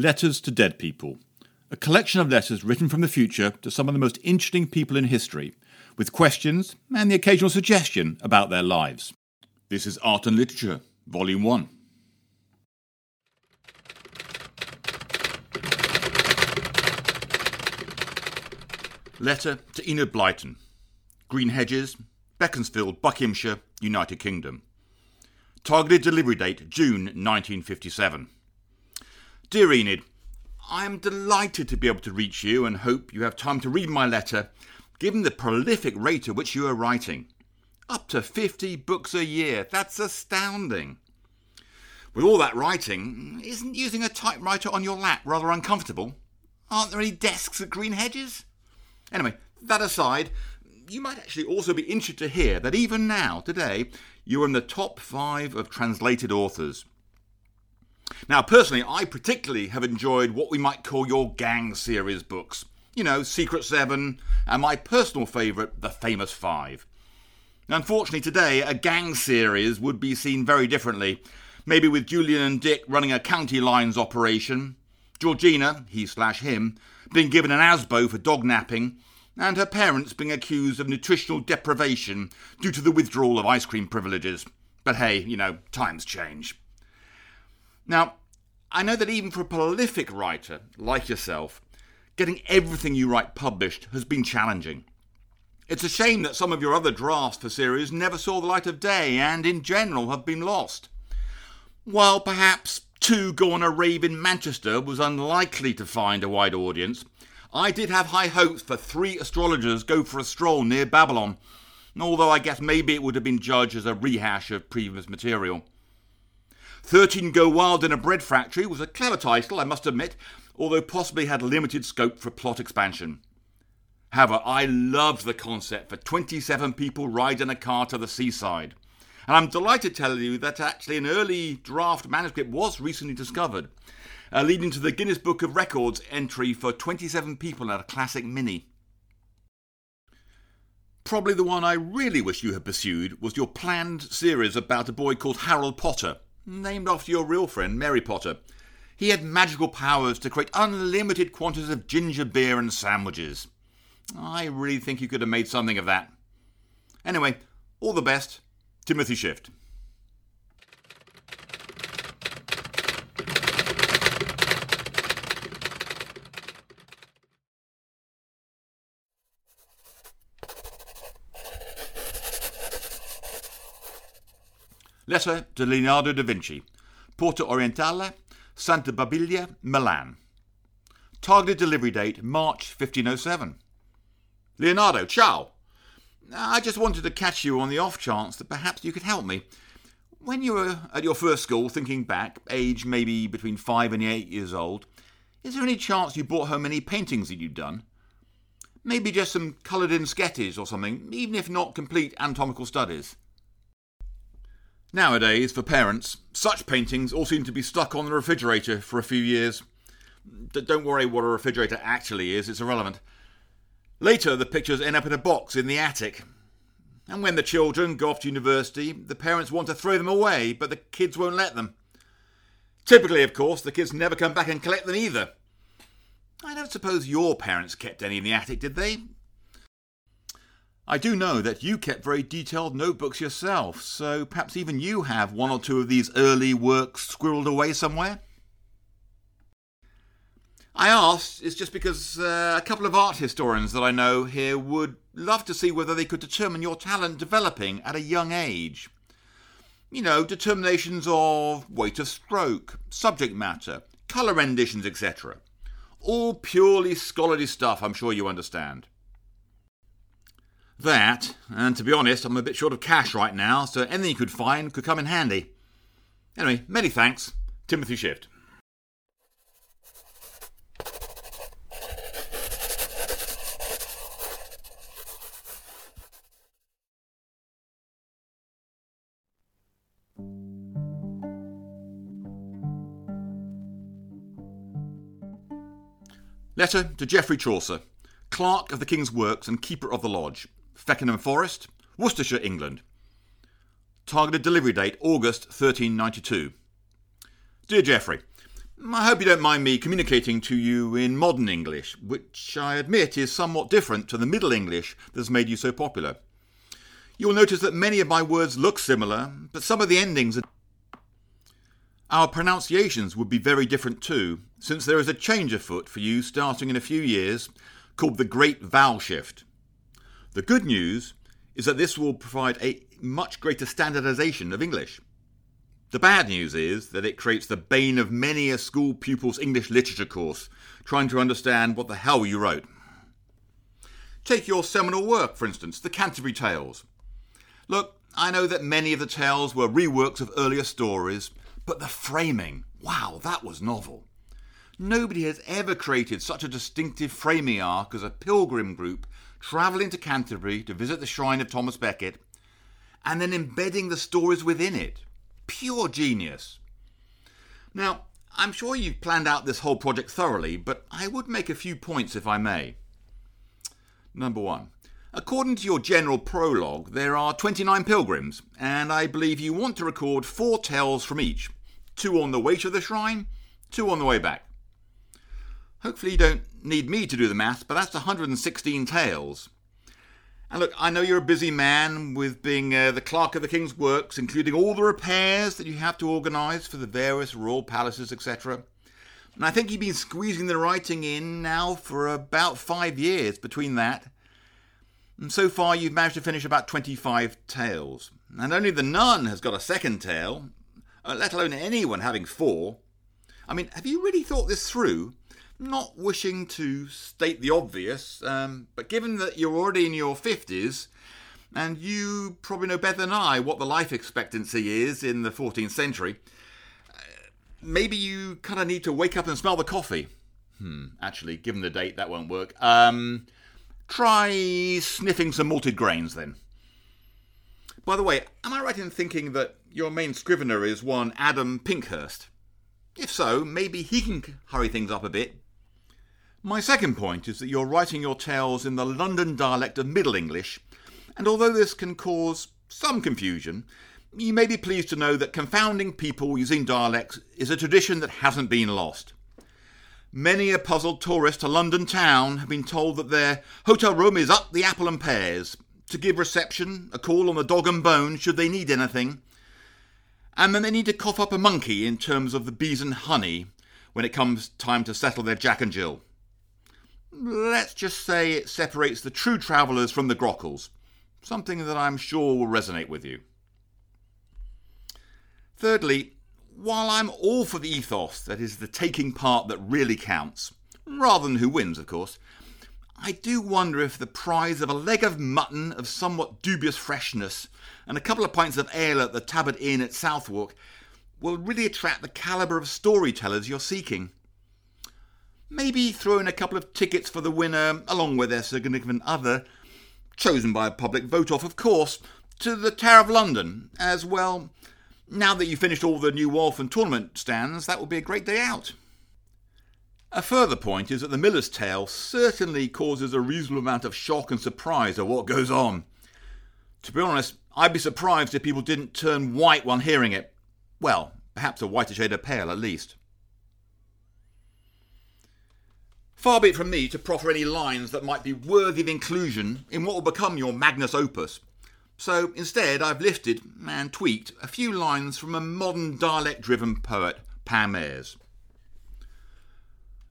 Letters to Dead People, a collection of letters written from the future to some of the most interesting people in history, with questions and the occasional suggestion about their lives. This is Art and Literature, Volume 1. Letter to Enid Blyton, Green Hedges, Beaconsfield, Buckinghamshire, United Kingdom. Targeted delivery date June 1957. Dear Enid, I am delighted to be able to reach you and hope you have time to read my letter, given the prolific rate at which you are writing. Up to 50 books a year, that's astounding. With all that writing, isn't using a typewriter on your lap rather uncomfortable? Aren't there any desks at Green Hedges? Anyway, that aside, you might actually also be interested to hear that even now, today, you're in the top five of translated authors. Now, personally, I particularly have enjoyed what we might call your gang series books. You know, Secret Seven, and my personal favourite, The Famous Five. Unfortunately, today, a gang series would be seen very differently. Maybe with Julian and Dick running a county lines operation, Georgina, he slash him, being given an ASBO for dog napping, and her parents being accused of nutritional deprivation due to the withdrawal of ice cream privileges. But hey, you know, times change. Now, I know that even for a prolific writer like yourself, getting everything you write published has been challenging. It's a shame that some of your other drafts for series never saw the light of day and, in general, have been lost. While perhaps Two Go on a Rave in Manchester was unlikely to find a wide audience, I did have high hopes for three astrologers go for a stroll near Babylon, although I guess maybe it would have been judged as a rehash of previous material. 13 Go Wild in a Bread Factory was a clever title, I must admit, although possibly had limited scope for plot expansion. However, I loved the concept for 27 people riding a car to the seaside. And I'm delighted to tell you that actually an early draft manuscript was recently discovered uh, leading to the Guinness Book of Records entry for 27 people at a classic mini. Probably the one I really wish you had pursued was your planned series about a boy called Harold Potter, named after your real friend Mary Potter. He had magical powers to create unlimited quantities of ginger beer and sandwiches. I really think you could have made something of that. Anyway, all the best, Timothy Swift. Letter to Leonardo da Vinci, Porta Orientale, Santa Barbiglia, Milan. Targeted delivery date March 1507. Leonardo, ciao! I just wanted to catch you on the off chance that perhaps you could help me. When you were at your first school, thinking back, age maybe between five and eight years old, is there any chance you brought home any paintings that you'd done? Maybe just some coloured in sketches or something, even if not complete anatomical studies. Nowadays, for parents, such paintings all seem to be stuck on the refrigerator for a few years. D- don't worry what a refrigerator actually is, it's irrelevant. Later, the pictures end up in a box in the attic. And when the children go off to university, the parents want to throw them away, but the kids won't let them. Typically, of course, the kids never come back and collect them either. I don't suppose your parents kept any in the attic, did they? I do know that you kept very detailed notebooks yourself, so perhaps even you have one or two of these early works squirreled away somewhere? I asked is just because uh, a couple of art historians that I know here would love to see whether they could determine your talent developing at a young age. You know, determinations of weight of stroke, subject matter, colour renditions, etc. All purely scholarly stuff, I'm sure you understand. That, and to be honest, I'm a bit short of cash right now, so anything you could find could come in handy. Anyway, many thanks. Timothy Swift. Letter to Geoffrey Chaucer, Clerk of the King's Works and Keeper of the Lodge, Feckenham Forest, Worcestershire, England. Targeted delivery date August 1392. Dear Geoffrey, I hope you don't mind me communicating to you in modern English, which I admit is somewhat different to the Middle English that has made you so popular. You'll notice that many of my words look similar, but some of the endings are. Our pronunciations would be very different too, since there is a change afoot for you starting in a few years called the Great Vowel Shift. The good news is that this will provide a much greater standardization of English. The bad news is that it creates the bane of many a school pupil's English literature course, trying to understand what the hell you wrote. Take your seminal work, for instance, the Canterbury Tales. Look, I know that many of the tales were reworks of earlier stories, but the framing, wow, that was novel. Nobody has ever created such a distinctive framing arc as a pilgrim group travelling to Canterbury to visit the shrine of Thomas Becket and then embedding the stories within it. Pure genius. Now, I'm sure you've planned out this whole project thoroughly, but I would make a few points if I may. Number one. According to your general prologue, there are 29 pilgrims, and I believe you want to record four tales from each two on the way to the shrine, two on the way back. Hopefully, you don't need me to do the math, but that's 116 tales. And look, I know you're a busy man with being uh, the clerk of the King's works, including all the repairs that you have to organise for the various royal palaces, etc. And I think you've been squeezing the writing in now for about five years between that. And so far, you've managed to finish about 25 tales. And only the nun has got a second tale, uh, let alone anyone having four. I mean, have you really thought this through? Not wishing to state the obvious, um, but given that you're already in your 50s, and you probably know better than I what the life expectancy is in the 14th century, uh, maybe you kind of need to wake up and smell the coffee. Hmm, actually, given the date, that won't work. Um, try sniffing some malted grains then. By the way, am I right in thinking that your main scrivener is one Adam Pinkhurst? If so, maybe he can hurry things up a bit my second point is that you're writing your tales in the London dialect of Middle English, and although this can cause some confusion, you may be pleased to know that confounding people using dialects is a tradition that hasn't been lost. Many a puzzled tourist to London town have been told that their hotel room is up the apple and pears, to give reception, a call on the dog and bone should they need anything, and then they need to cough up a monkey in terms of the bees and honey when it comes time to settle their Jack and Jill let's just say it separates the true travellers from the grockles, something that I'm sure will resonate with you. Thirdly, while I'm all for the ethos that is the taking part that really counts, rather than who wins, of course, I do wonder if the prize of a leg of mutton of somewhat dubious freshness and a couple of pints of ale at the Tabard Inn at Southwark will really attract the calibre of storytellers you're seeking. Maybe throw in a couple of tickets for the winner, along with their significant other, chosen by a public vote off, of course, to the Tower of London, as well. Now that you've finished all the new Waltham tournament stands, that will be a great day out. A further point is that the Miller's Tale certainly causes a reasonable amount of shock and surprise at what goes on. To be honest, I'd be surprised if people didn't turn white while hearing it. Well, perhaps a whiter shade of pale at least. Far be it from me to proffer any lines that might be worthy of inclusion in what will become your magnus opus. So instead, I've lifted and tweaked a few lines from a modern dialect driven poet, Pam Ayres.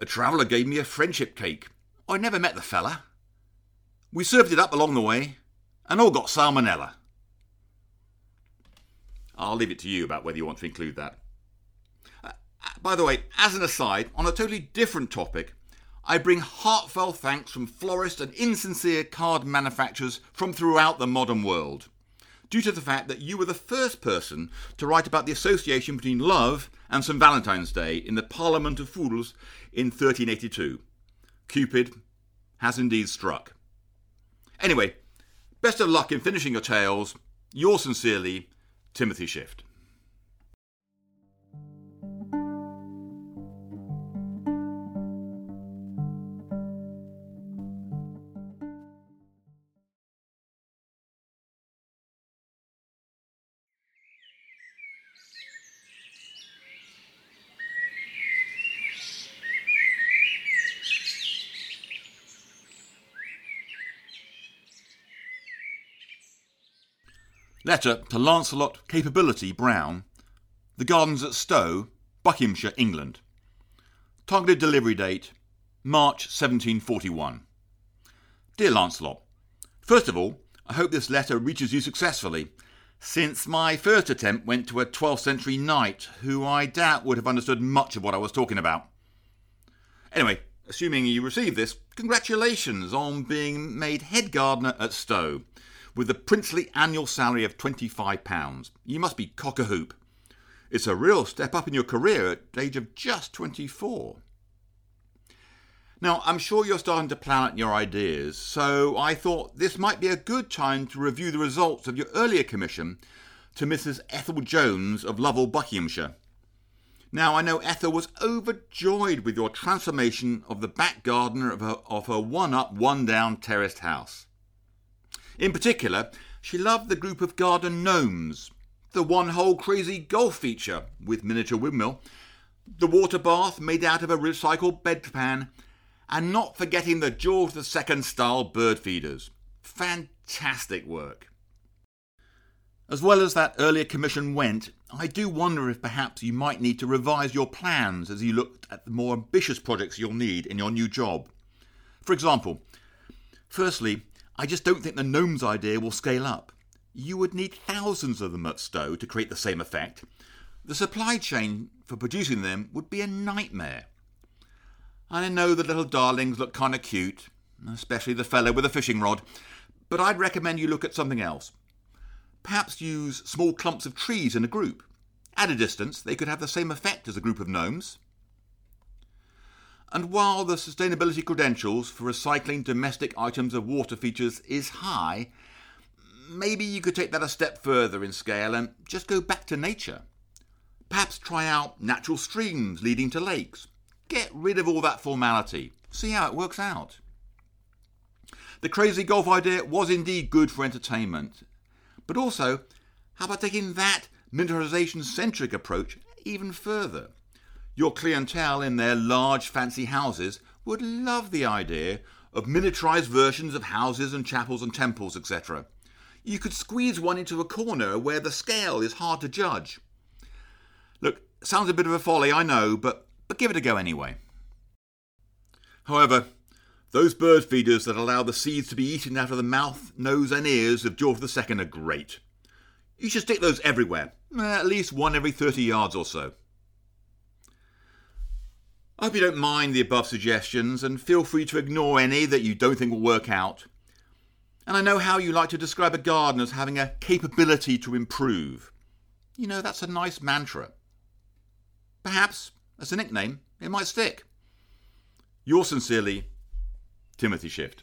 A traveller gave me a friendship cake. I never met the fella. We served it up along the way and all got salmonella. I'll leave it to you about whether you want to include that. Uh, by the way, as an aside, on a totally different topic, I bring heartfelt thanks from florists and insincere card manufacturers from throughout the modern world, due to the fact that you were the first person to write about the association between love and St. Valentine's Day in the Parliament of Fools in 1382. Cupid has indeed struck. Anyway, best of luck in finishing your tales. Yours sincerely, Timothy Swift. Letter to Lancelot Capability Brown, The Gardens at Stowe, Buckinghamshire, England. Targeted delivery date March 1741. Dear Lancelot, First of all, I hope this letter reaches you successfully, since my first attempt went to a 12th century knight who I doubt would have understood much of what I was talking about. Anyway, assuming you receive this, congratulations on being made head gardener at Stowe, with a princely annual salary of £25. You must be cock a hoop. It's a real step up in your career at the age of just 24. Now, I'm sure you're starting to plan out your ideas, so I thought this might be a good time to review the results of your earlier commission to Mrs. Ethel Jones of Lovell, Buckinghamshire. Now, I know Ethel was overjoyed with your transformation of the back garden of her, of her one up, one down terraced house. In particular, she loved the group of garden gnomes, the one hole crazy golf feature with miniature windmill, the water bath made out of a recycled bedpan, and not forgetting the George II style bird feeders. Fantastic work. As well as that earlier commission went, I do wonder if perhaps you might need to revise your plans as you look at the more ambitious projects you'll need in your new job. For example, firstly, I just don't think the gnomes idea will scale up. You would need thousands of them at Stowe to create the same effect. The supply chain for producing them would be a nightmare. And I know the little darlings look kind of cute, especially the fellow with the fishing rod, but I'd recommend you look at something else. Perhaps use small clumps of trees in a group. At a distance, they could have the same effect as a group of gnomes. And while the sustainability credentials for recycling domestic items of water features is high, maybe you could take that a step further in scale and just go back to nature. Perhaps try out natural streams leading to lakes, Get rid of all that formality. See how it works out. The crazy golf idea was indeed good for entertainment. But also, how about taking that miniaturization centric approach even further? Your clientele in their large fancy houses would love the idea of miniaturized versions of houses and chapels and temples, etc. You could squeeze one into a corner where the scale is hard to judge. Look, sounds a bit of a folly, I know, but but give it a go anyway. However, those bird feeders that allow the seeds to be eaten out of the mouth, nose, and ears of George II are great. You should stick those everywhere, at least one every 30 yards or so. I hope you don't mind the above suggestions and feel free to ignore any that you don't think will work out. And I know how you like to describe a garden as having a capability to improve. You know, that's a nice mantra. Perhaps as a nickname, it might stick. Yours sincerely, Timothy Swift.